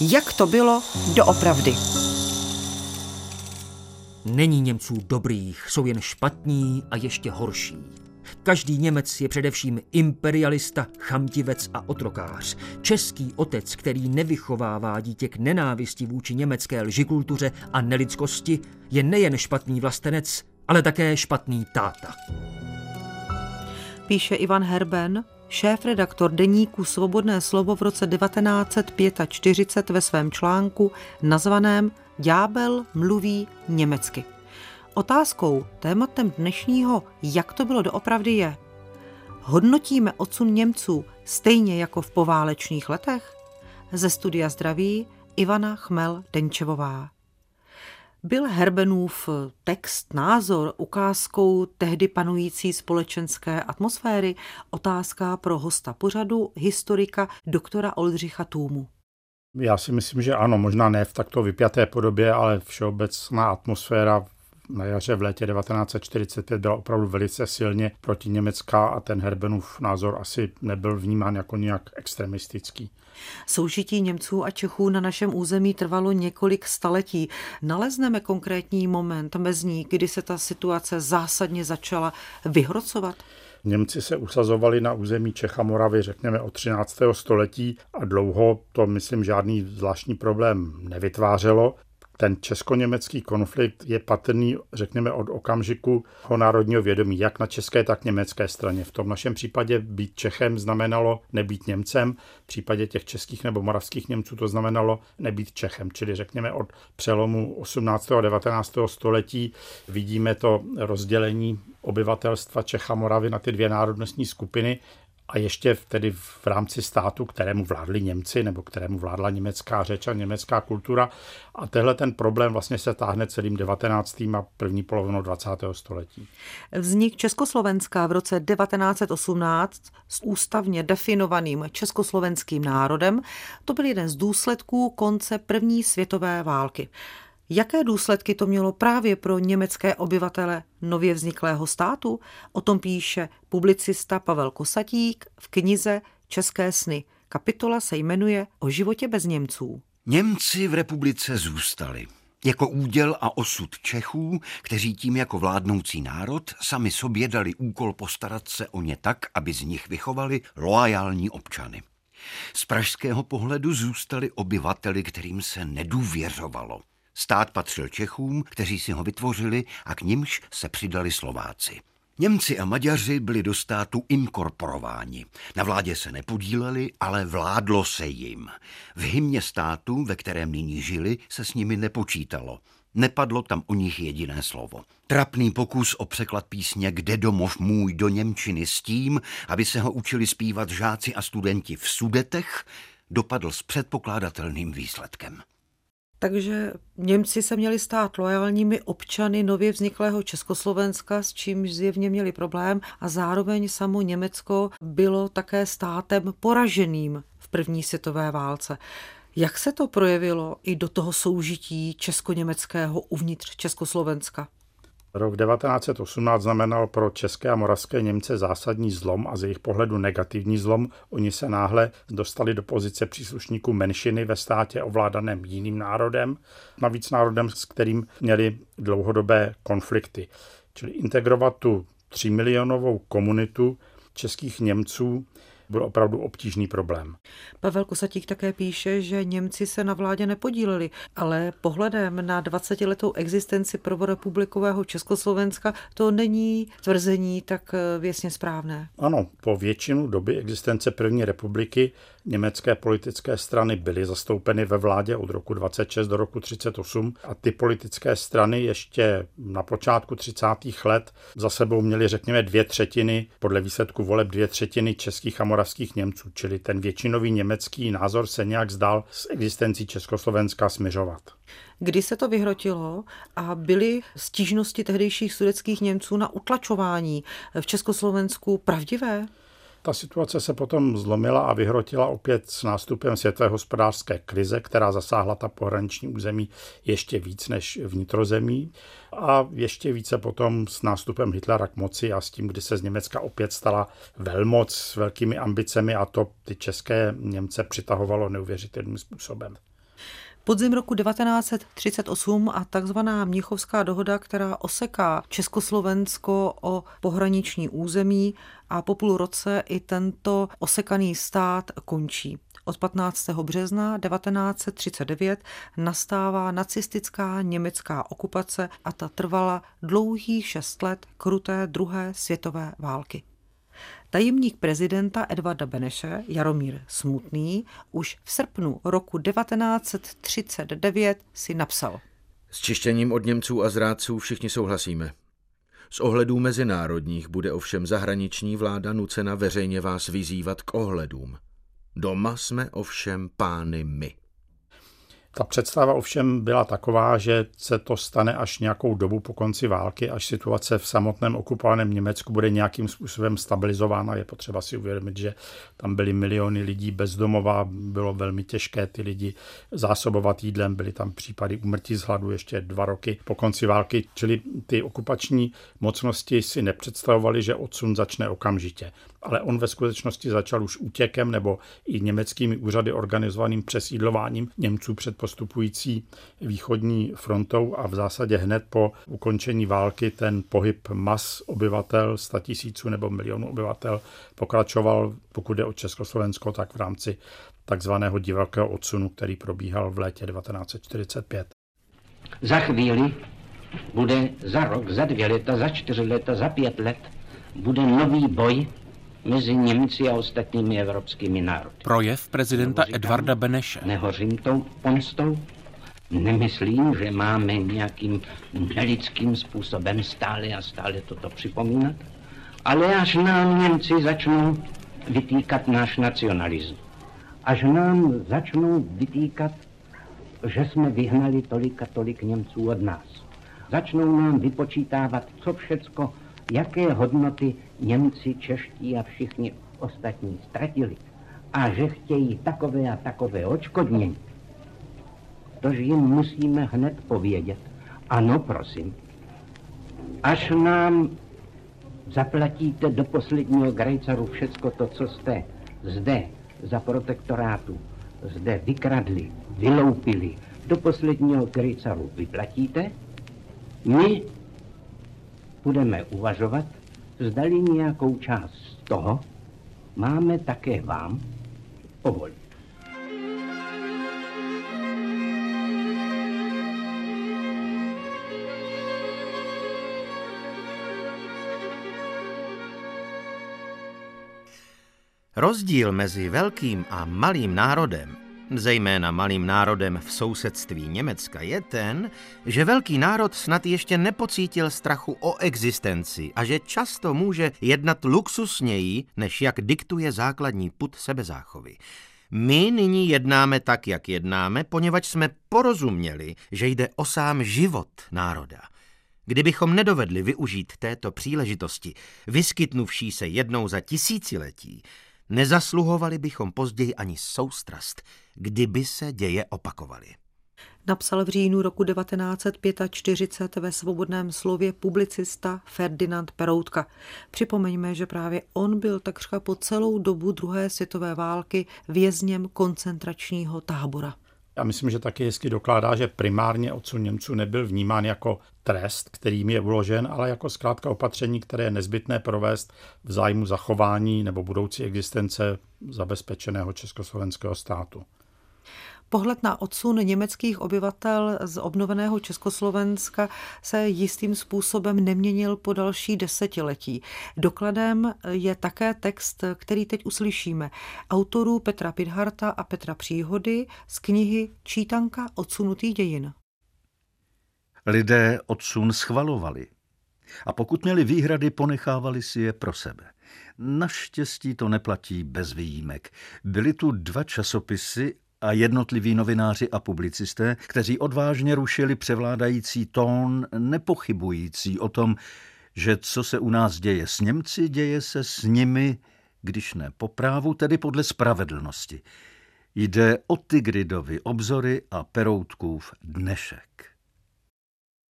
jak to bylo doopravdy. Není Němců dobrých, jsou jen špatní a ještě horší. Každý Němec je především imperialista, chamtivec a otrokář. Český otec, který nevychovává dítě k nenávisti vůči německé lžikultuře a nelidskosti, je nejen špatný vlastenec, ale také špatný táta. Píše Ivan Herben, šéf-redaktor deníku Svobodné slovo v roce 1945 ve svém článku nazvaném Ďábel mluví německy. Otázkou, tématem dnešního, jak to bylo doopravdy je, hodnotíme odsun Němců stejně jako v poválečných letech? Ze studia zdraví Ivana Chmel-Denčevová. Byl Herbenův text, názor ukázkou tehdy panující společenské atmosféry? Otázka pro hosta pořadu, historika doktora Oldřicha Tůmu. Já si myslím, že ano, možná ne v takto vypjaté podobě, ale všeobecná atmosféra na jaře v létě 1945 byla opravdu velice silně proti německá a ten Herbenův názor asi nebyl vnímán jako nějak extremistický. Soužití Němců a Čechů na našem území trvalo několik staletí. Nalezneme konkrétní moment mezní, kdy se ta situace zásadně začala vyhrocovat? Němci se usazovali na území Čecha Moravy, řekněme, od 13. století a dlouho to, myslím, žádný zvláštní problém nevytvářelo ten česko-německý konflikt je patrný, řekněme, od okamžiku ho národního vědomí, jak na české, tak německé straně. V tom našem případě být Čechem znamenalo nebýt Němcem, v případě těch českých nebo moravských Němců to znamenalo nebýt Čechem. Čili řekněme od přelomu 18. a 19. století vidíme to rozdělení obyvatelstva Čecha Moravy na ty dvě národnostní skupiny a ještě tedy v rámci státu, kterému vládli Němci nebo kterému vládla německá řeč a německá kultura. A tehle ten problém vlastně se táhne celým 19. a první polovinou 20. století. Vznik Československa v roce 1918 s ústavně definovaným československým národem, to byl jeden z důsledků konce první světové války. Jaké důsledky to mělo právě pro německé obyvatele nově vzniklého státu? O tom píše publicista Pavel Kosatík v knize České sny. Kapitola se jmenuje O životě bez Němců. Němci v republice zůstali. Jako úděl a osud Čechů, kteří tím jako vládnoucí národ sami sobě dali úkol postarat se o ně tak, aby z nich vychovali loajální občany. Z pražského pohledu zůstali obyvateli, kterým se nedůvěřovalo. Stát patřil Čechům, kteří si ho vytvořili a k nimž se přidali Slováci. Němci a Maďaři byli do státu inkorporováni. Na vládě se nepodíleli, ale vládlo se jim. V hymně státu, ve kterém nyní žili, se s nimi nepočítalo. Nepadlo tam o nich jediné slovo. Trapný pokus o překlad písně Kde domov můj do Němčiny s tím, aby se ho učili zpívat žáci a studenti v Sudetech, dopadl s předpokládatelným výsledkem. Takže Němci se měli stát loajálními občany nově vzniklého Československa, s čímž zjevně měli problém a zároveň samo Německo bylo také státem poraženým v první světové válce. Jak se to projevilo i do toho soužití česko-německého uvnitř Československa? Rok 1918 znamenal pro české a moravské Němce zásadní zlom a z jejich pohledu negativní zlom. Oni se náhle dostali do pozice příslušníků menšiny ve státě ovládaném jiným národem, navíc národem, s kterým měli dlouhodobé konflikty. Čili integrovat tu třímilionovou komunitu českých Němců byl opravdu obtížný problém. Pavel Kosatík také píše, že Němci se na vládě nepodíleli, ale pohledem na 20-letou existenci prvorepublikového Československa to není tvrzení tak eh, věcně správné. Ano, po většinu doby existence první republiky německé politické strany byly zastoupeny ve vládě od roku 26 do roku 38 a ty politické strany ještě na počátku 30. let za sebou měly řekněme dvě třetiny, podle výsledku voleb dvě třetiny českých a moravských Němců, čili ten většinový německý názor se nějak zdal s existencí Československa směřovat. Kdy se to vyhrotilo a byly stížnosti tehdejších sudeckých Němců na utlačování v Československu pravdivé? Ta situace se potom zlomila a vyhrotila opět s nástupem světové hospodářské krize, která zasáhla ta pohraniční území ještě víc než vnitrozemí a ještě více potom s nástupem Hitlera k moci a s tím, kdy se z Německa opět stala velmoc s velkými ambicemi a to ty české Němce přitahovalo neuvěřitelným způsobem. Podzim roku 1938 a takzvaná Mnichovská dohoda, která oseká Československo o pohraniční území a po půl roce i tento osekaný stát končí. Od 15. března 1939 nastává nacistická německá okupace a ta trvala dlouhých šest let kruté druhé světové války. Tajemník prezidenta Edvarda Beneše Jaromír Smutný už v srpnu roku 1939 si napsal. S čištěním od Němců a zrádců všichni souhlasíme. Z ohledů mezinárodních bude ovšem zahraniční vláda nucena veřejně vás vyzývat k ohledům. Doma jsme ovšem pány my. Ta představa ovšem byla taková, že se to stane až nějakou dobu po konci války, až situace v samotném okupovaném Německu bude nějakým způsobem stabilizována. Je potřeba si uvědomit, že tam byly miliony lidí bezdomova, bylo velmi těžké ty lidi zásobovat jídlem, byly tam případy umrtí z hladu ještě dva roky po konci války, čili ty okupační mocnosti si nepředstavovali, že odsun začne okamžitě ale on ve skutečnosti začal už útěkem nebo i německými úřady organizovaným přesídlováním Němců před postupující východní frontou a v zásadě hned po ukončení války ten pohyb mas obyvatel, tisíců nebo milionů obyvatel pokračoval, pokud jde o Československo, tak v rámci takzvaného divokého odsunu, který probíhal v létě 1945. Za chvíli bude za rok, za dvě leta, za čtyři leta, za pět let bude nový boj mezi Němci a ostatními evropskými národy. Projev prezidenta říkám, Edvarda Beneše. Nehořím tou pomstou, nemyslím, že máme nějakým nelidským způsobem stále a stále toto připomínat, ale až nám Němci začnou vytýkat náš nacionalismus, až nám začnou vytýkat, že jsme vyhnali tolik a tolik Němců od nás, začnou nám vypočítávat, co všecko jaké hodnoty Němci, čeští a všichni ostatní ztratili a že chtějí takové a takové očkodnění, tož jim musíme hned povědět. Ano, prosím, až nám zaplatíte do posledního grejcaru všecko to, co jste zde za protektorátu, zde vykradli, vyloupili, do posledního grejcaru vyplatíte, my budeme uvažovat, zdali nějakou část z toho máme také vám povolit. Rozdíl mezi velkým a malým národem zejména malým národem v sousedství Německa, je ten, že velký národ snad ještě nepocítil strachu o existenci a že často může jednat luxusněji, než jak diktuje základní put sebezáchovy. My nyní jednáme tak, jak jednáme, poněvadž jsme porozuměli, že jde o sám život národa. Kdybychom nedovedli využít této příležitosti, vyskytnuvší se jednou za tisíciletí, Nezasluhovali bychom později ani soustrast, kdyby se děje opakovaly. Napsal v říjnu roku 1945 ve svobodném slově publicista Ferdinand Peroutka. Připomeňme, že právě on byl takřka po celou dobu druhé světové války vězněm koncentračního tábora. Já myslím, že taky hezky dokládá, že primárně odsun Němců nebyl vnímán jako trest, kterým je uložen, ale jako zkrátka opatření, které je nezbytné provést v zájmu zachování nebo budoucí existence zabezpečeného československého státu. Pohled na odsun německých obyvatel z obnoveného Československa se jistým způsobem neměnil po další desetiletí. Dokladem je také text, který teď uslyšíme, autorů Petra Pidharta a Petra Příhody z knihy Čítanka odsunutých dějin. Lidé odsun schvalovali a pokud měli výhrady, ponechávali si je pro sebe. Naštěstí to neplatí bez výjimek. Byly tu dva časopisy a jednotliví novináři a publicisté, kteří odvážně rušili převládající tón, nepochybující o tom, že co se u nás děje s Němci, děje se s nimi, když ne po právu, tedy podle spravedlnosti. Jde o Tigridovi obzory a Peroutkův dnešek.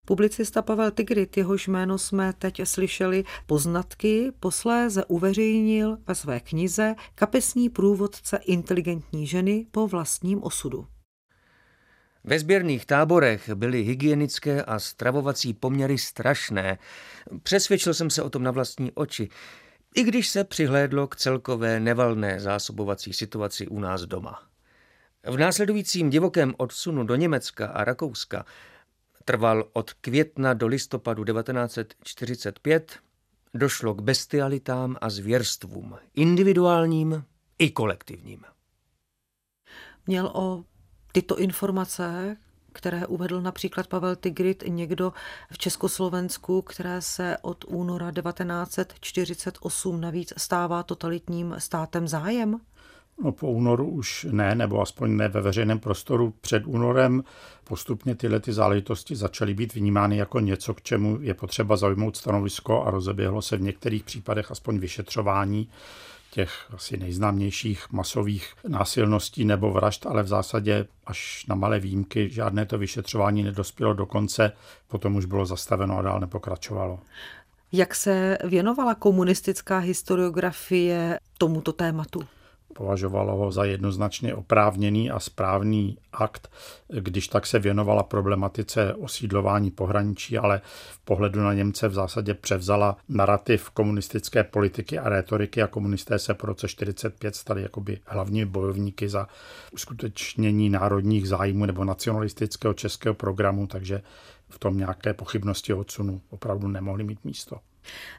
Publicista Pavel Tigrit, jehož jméno jsme teď slyšeli, poznatky posléze uveřejnil ve své knize Kapesní průvodce inteligentní ženy po vlastním osudu. Ve sběrných táborech byly hygienické a stravovací poměry strašné. Přesvědčil jsem se o tom na vlastní oči, i když se přihlédlo k celkové nevalné zásobovací situaci u nás doma. V následujícím divokém odsunu do Německa a Rakouska trval od května do listopadu 1945, došlo k bestialitám a zvěrstvům, individuálním i kolektivním. Měl o tyto informace, které uvedl například Pavel Tigrit, někdo v Československu, které se od února 1948 navíc stává totalitním státem zájem? No po únoru už ne, nebo aspoň ne ve veřejném prostoru. Před únorem postupně tyhle ty záležitosti začaly být vnímány jako něco, k čemu je potřeba zaujmout stanovisko a rozeběhlo se v některých případech aspoň vyšetřování těch asi nejznámějších masových násilností nebo vražd, ale v zásadě až na malé výjimky žádné to vyšetřování nedospělo do konce, potom už bylo zastaveno a dál nepokračovalo. Jak se věnovala komunistická historiografie tomuto tématu? Považovalo ho za jednoznačně oprávněný a správný akt, když tak se věnovala problematice osídlování pohraničí, ale v pohledu na Němce v zásadě převzala narrativ komunistické politiky a retoriky a komunisté se po roce 45 stali jakoby hlavní bojovníky za uskutečnění národních zájmů nebo nacionalistického českého programu, takže v tom nějaké pochybnosti o odsunu opravdu nemohly mít místo.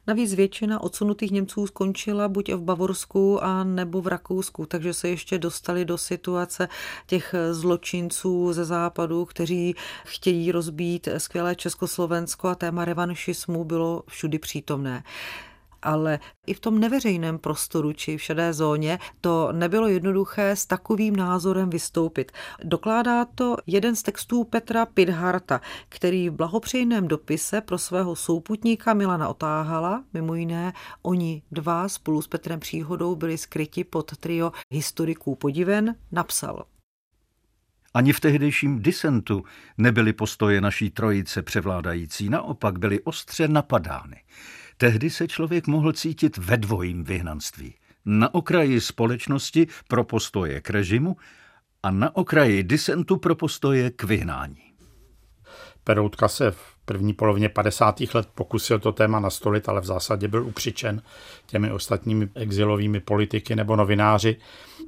Navíc většina odsunutých Němců skončila buď v Bavorsku a nebo v Rakousku, takže se ještě dostali do situace těch zločinců ze západu, kteří chtějí rozbít skvělé Československo a téma revanšismu bylo všudy přítomné ale i v tom neveřejném prostoru či v šedé zóně to nebylo jednoduché s takovým názorem vystoupit. Dokládá to jeden z textů Petra Pidharta, který v blahopřejném dopise pro svého souputníka Milana Otáhala, mimo jiné, oni dva spolu s Petrem Příhodou byli skryti pod trio historiků podiven, napsal. Ani v tehdejším disentu nebyly postoje naší trojice převládající, naopak byly ostře napadány. Tehdy se člověk mohl cítit ve dvojím vyhnanství. Na okraji společnosti pro postoje k režimu a na okraji disentu pro postoje k vyhnání. Peroutka se v první polovině 50. let pokusil to téma nastolit, ale v zásadě byl ukřičen těmi ostatními exilovými politiky nebo novináři.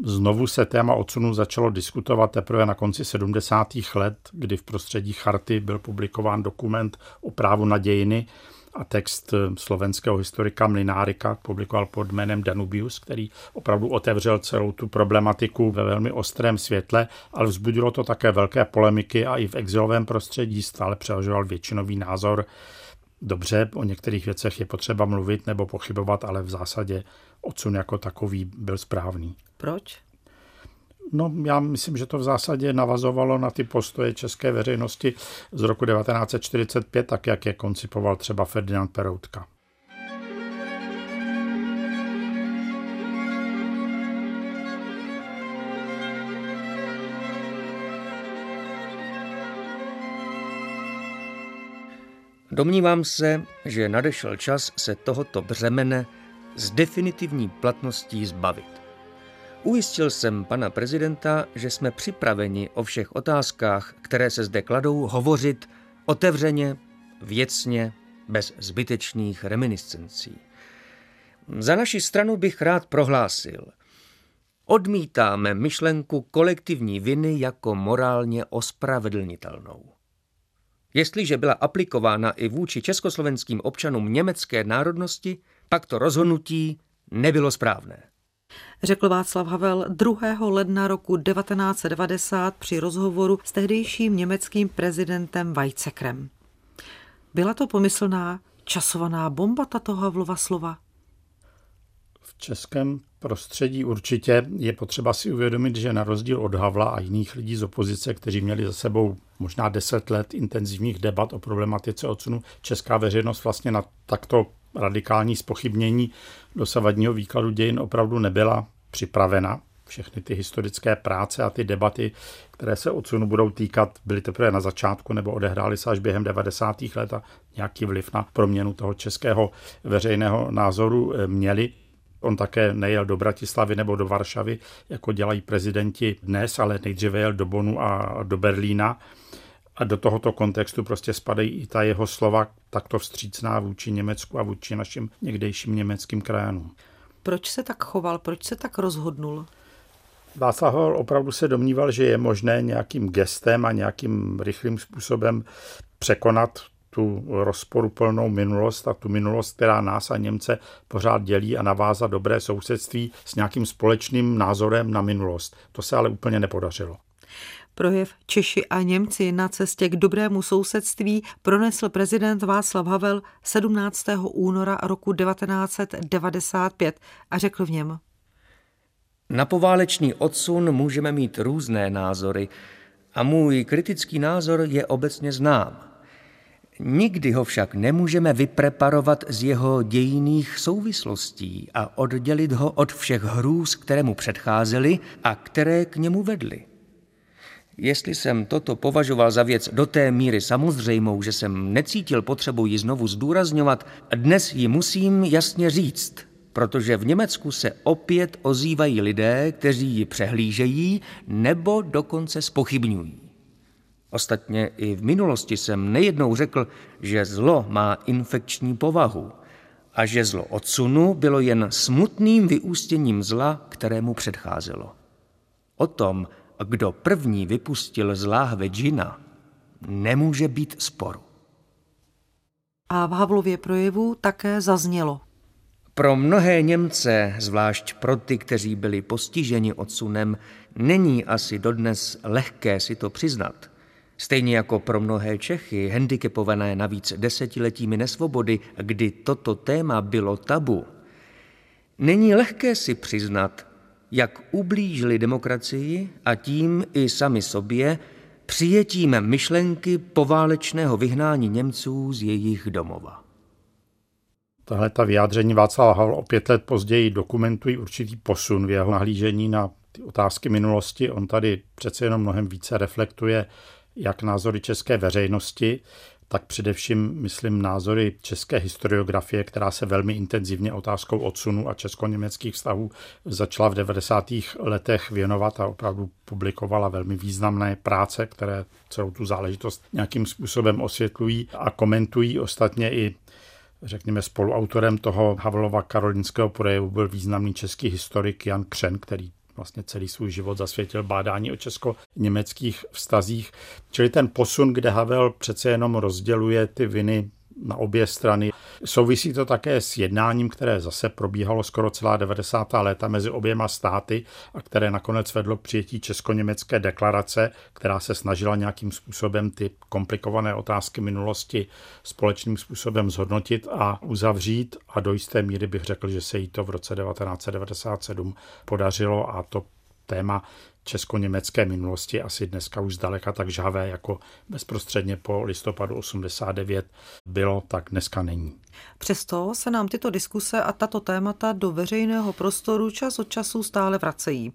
Znovu se téma odsunu začalo diskutovat teprve na konci 70. let, kdy v prostředí charty byl publikován dokument o právu na dějiny, a text eh, slovenského historika Mlinárika publikoval pod jménem Danubius, který opravdu otevřel celou tu problematiku ve velmi ostrém světle, ale vzbudilo to také velké polemiky a i v exilovém prostředí stále převažoval většinový názor. Dobře, o některých věcech je potřeba mluvit nebo pochybovat, ale v zásadě odsun jako takový byl správný. Proč? No, já myslím, že to v zásadě navazovalo na ty postoje české veřejnosti z roku 1945, tak jak je koncipoval třeba Ferdinand Peroutka. Domnívám se, že nadešel čas se tohoto břemene s definitivní platností zbavit. Ujistil jsem pana prezidenta, že jsme připraveni o všech otázkách, které se zde kladou, hovořit otevřeně, věcně, bez zbytečných reminiscencí. Za naši stranu bych rád prohlásil. Odmítáme myšlenku kolektivní viny jako morálně ospravedlnitelnou. Jestliže byla aplikována i vůči československým občanům německé národnosti, pak to rozhodnutí nebylo správné řekl Václav Havel 2. ledna roku 1990 při rozhovoru s tehdejším německým prezidentem Weizsäckerem. Byla to pomyslná časovaná bomba tato Havlova slova? V českém prostředí určitě je potřeba si uvědomit, že na rozdíl od Havla a jiných lidí z opozice, kteří měli za sebou možná deset let intenzivních debat o problematice odsunu, česká veřejnost vlastně na takto radikální spochybnění dosavadního výkladu dějin opravdu nebyla připravena. Všechny ty historické práce a ty debaty, které se odsunu budou týkat, byly teprve na začátku nebo odehrály se až během 90. let a nějaký vliv na proměnu toho českého veřejného názoru eh, měli. On také nejel do Bratislavy nebo do Varšavy, jako dělají prezidenti dnes, ale nejdříve jel do Bonu a do Berlína. A do tohoto kontextu prostě spadají i ta jeho slova takto vstřícná vůči Německu a vůči našim někdejším německým krajanům. Proč se tak choval? Proč se tak rozhodnul? Václav Havel opravdu se domníval, že je možné nějakým gestem a nějakým rychlým způsobem překonat tu rozporuplnou minulost a tu minulost, která nás a Němce pořád dělí a navázat dobré sousedství s nějakým společným názorem na minulost. To se ale úplně nepodařilo. Projev Češi a Němci na cestě k dobrému sousedství pronesl prezident Václav Havel 17. února roku 1995 a řekl v něm. Na poválečný odsun můžeme mít různé názory a můj kritický názor je obecně znám. Nikdy ho však nemůžeme vypreparovat z jeho dějiných souvislostí a oddělit ho od všech hrůz, které mu předcházely a které k němu vedly. Jestli jsem toto považoval za věc do té míry samozřejmou, že jsem necítil potřebu ji znovu zdůrazňovat, dnes ji musím jasně říct, protože v Německu se opět ozývají lidé, kteří ji přehlížejí nebo dokonce spochybňují. Ostatně i v minulosti jsem nejednou řekl, že zlo má infekční povahu a že zlo odsunu bylo jen smutným vyústěním zla, kterému předcházelo. O tom, kdo první vypustil z láhve džina, nemůže být sporu. A v Havlově projevu také zaznělo. Pro mnohé Němce, zvlášť pro ty, kteří byli postiženi odsunem, není asi dodnes lehké si to přiznat. Stejně jako pro mnohé Čechy, handicapované navíc desetiletími nesvobody, kdy toto téma bylo tabu. Není lehké si přiznat, jak ublížili demokracii a tím i sami sobě přijetím myšlenky poválečného vyhnání Němců z jejich domova. Tahle ta vyjádření Václava Havel o pět let později dokumentují určitý posun v jeho nahlížení na ty otázky minulosti. On tady přece jenom mnohem více reflektuje jak názory české veřejnosti, tak především, myslím, názory české historiografie, která se velmi intenzivně otázkou odsunu a česko-německých vztahů začala v 90. letech věnovat a opravdu publikovala velmi významné práce, které celou tu záležitost nějakým způsobem osvětlují a komentují. Ostatně i řekněme, spoluautorem toho Havlova karolinského projevu byl významný český historik Jan Křen, který vlastně celý svůj život zasvětil bádání o česko-německých vztazích. Čili ten posun, kde Havel přece jenom rozděluje ty viny na obě strany. Souvisí to také s jednáním, které zase probíhalo skoro celá 90. léta mezi oběma státy a které nakonec vedlo k přijetí česko-německé deklarace, která se snažila nějakým způsobem ty komplikované otázky minulosti společným způsobem zhodnotit a uzavřít a do jisté míry bych řekl, že se jí to v roce 1997 podařilo a to téma česko-německé minulosti asi dneska už zdaleka tak žhavé, jako bezprostředně po listopadu 89 bylo, tak dneska není. Přesto se nám tyto diskuse a tato témata do veřejného prostoru čas od času stále vracejí.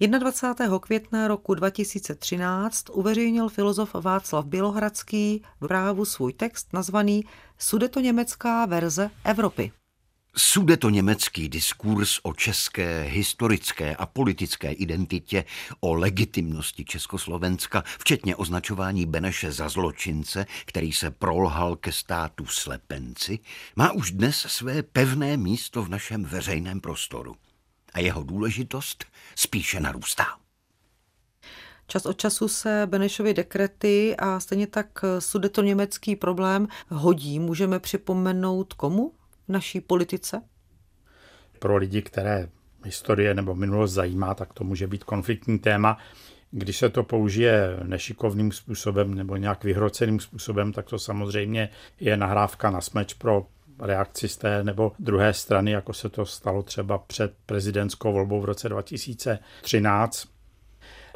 21. května roku 2013 uveřejnil filozof Václav Bělohradský v právu svůj text nazvaný Sudeto-německá verze Evropy. Sude německý diskurs o české historické a politické identitě, o legitimnosti Československa, včetně označování Beneše za zločince, který se prolhal ke státu slepenci, má už dnes své pevné místo v našem veřejném prostoru. A jeho důležitost spíše narůstá. Čas od času se Benešovy dekrety a stejně tak německý problém hodí. Můžeme připomenout komu? Naší politice? Pro lidi, které historie nebo minulost zajímá, tak to může být konfliktní téma. Když se to použije nešikovným způsobem nebo nějak vyhroceným způsobem, tak to samozřejmě je nahrávka na smeč pro reakci z té nebo druhé strany, jako se to stalo třeba před prezidentskou volbou v roce 2013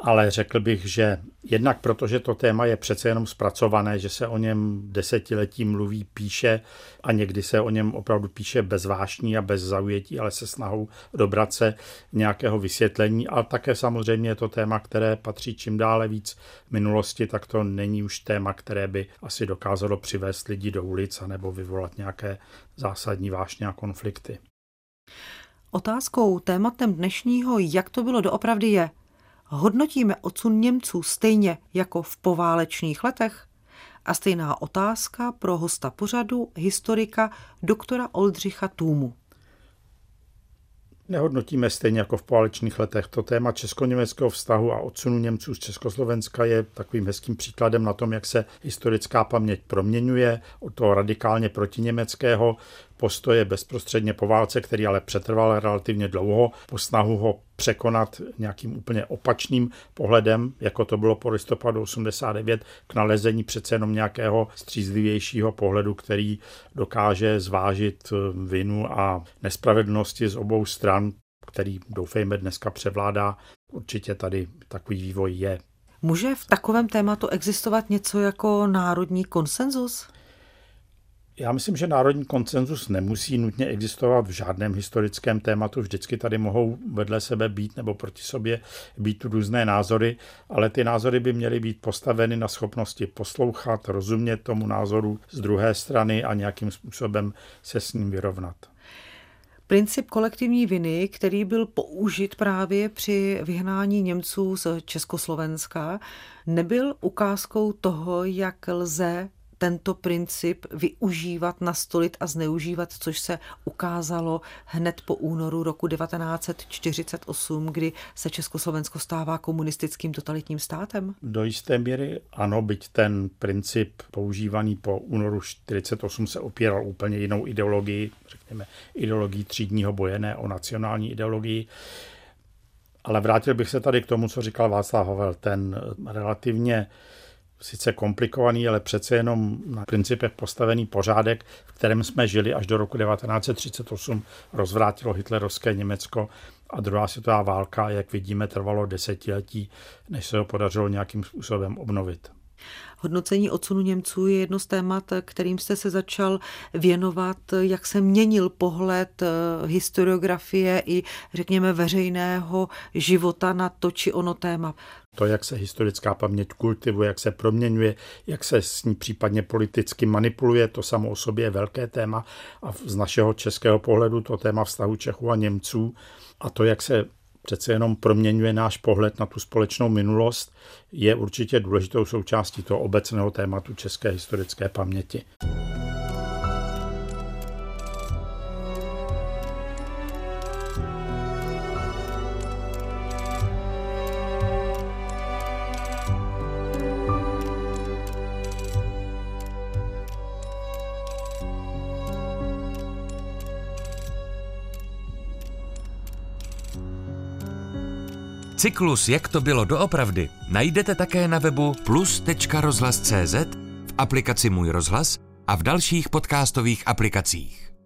ale řekl bych, že jednak protože to téma je přece jenom zpracované, že se o něm desetiletí mluví, píše a někdy se o něm opravdu píše bez vášní a bez zaujetí, ale se snahou dobrat se nějakého vysvětlení. A také samozřejmě je to téma, které patří čím dále víc minulosti, tak to není už téma, které by asi dokázalo přivést lidi do ulic nebo vyvolat nějaké zásadní vášně a konflikty. Otázkou, tématem dnešního, jak to bylo doopravdy je, hodnotíme odsun Němců stejně jako v poválečných letech? A stejná otázka pro hosta pořadu, historika doktora Oldřicha Tůmu. Nehodnotíme stejně jako v poválečných letech. To téma česko-německého vztahu a odsunu Němců z Československa je takovým hezkým příkladem na tom, jak se historická paměť proměňuje od toho radikálně protiněmeckého postoje bezprostředně po válce, který ale přetrval relativně dlouho, po snahu ho překonat nějakým úplně opačným pohledem, jako to bylo po listopadu 89, k nalezení přece jenom nějakého střízlivějšího pohledu, který dokáže zvážit vinu a nespravedlnosti z obou stran, který doufejme dneska převládá. Určitě tady takový vývoj je. Může v takovém tématu existovat něco jako národní konsenzus? Já myslím, že národní koncenzus nemusí nutně existovat v žádném historickém tématu. Vždycky tady mohou vedle sebe být nebo proti sobě být různé názory, ale ty názory by měly být postaveny na schopnosti poslouchat, rozumět tomu názoru z druhé strany a nějakým způsobem se s ním vyrovnat. Princip kolektivní viny, který byl použit právě při vyhnání Němců z Československa, nebyl ukázkou toho, jak lze tento princip využívat, nastolit a zneužívat, což se ukázalo hned po únoru roku 1948, kdy se Československo stává komunistickým totalitním státem? Do jisté míry ano, byť ten princip používaný po únoru 1948 se opíral úplně jinou ideologii, řekněme ideologii třídního boje, ne o nacionální ideologii. Ale vrátil bych se tady k tomu, co říkal Václav Havel. Ten relativně sice komplikovaný, ale přece jenom na principech postavený pořádek, v kterém jsme žili až do roku 1938, rozvrátilo hitlerovské Německo a druhá světová válka, jak vidíme, trvalo desetiletí, než se ho podařilo nějakým způsobem obnovit. Hodnocení odsunu Němců je jedno z témat, kterým jste se začal věnovat, jak se měnil pohled eh, historiografie i, řekněme, veřejného života na to či ono téma. To, jak se historická paměť kultivuje, jak se proměňuje, jak se s ní případně politicky manipuluje, to samo o sobě je velké téma. A z našeho českého pohledu to téma vztahu Čechů a Němců a to, jak se přece jenom proměňuje náš pohled na tu společnou minulost, je určitě důležitou součástí toho obecného tématu české historické paměti. Cyklus Jak to bylo doopravdy najdete také na webu plus.rozhlas.cz, v aplikaci Můj rozhlas a v dalších podcastových aplikacích.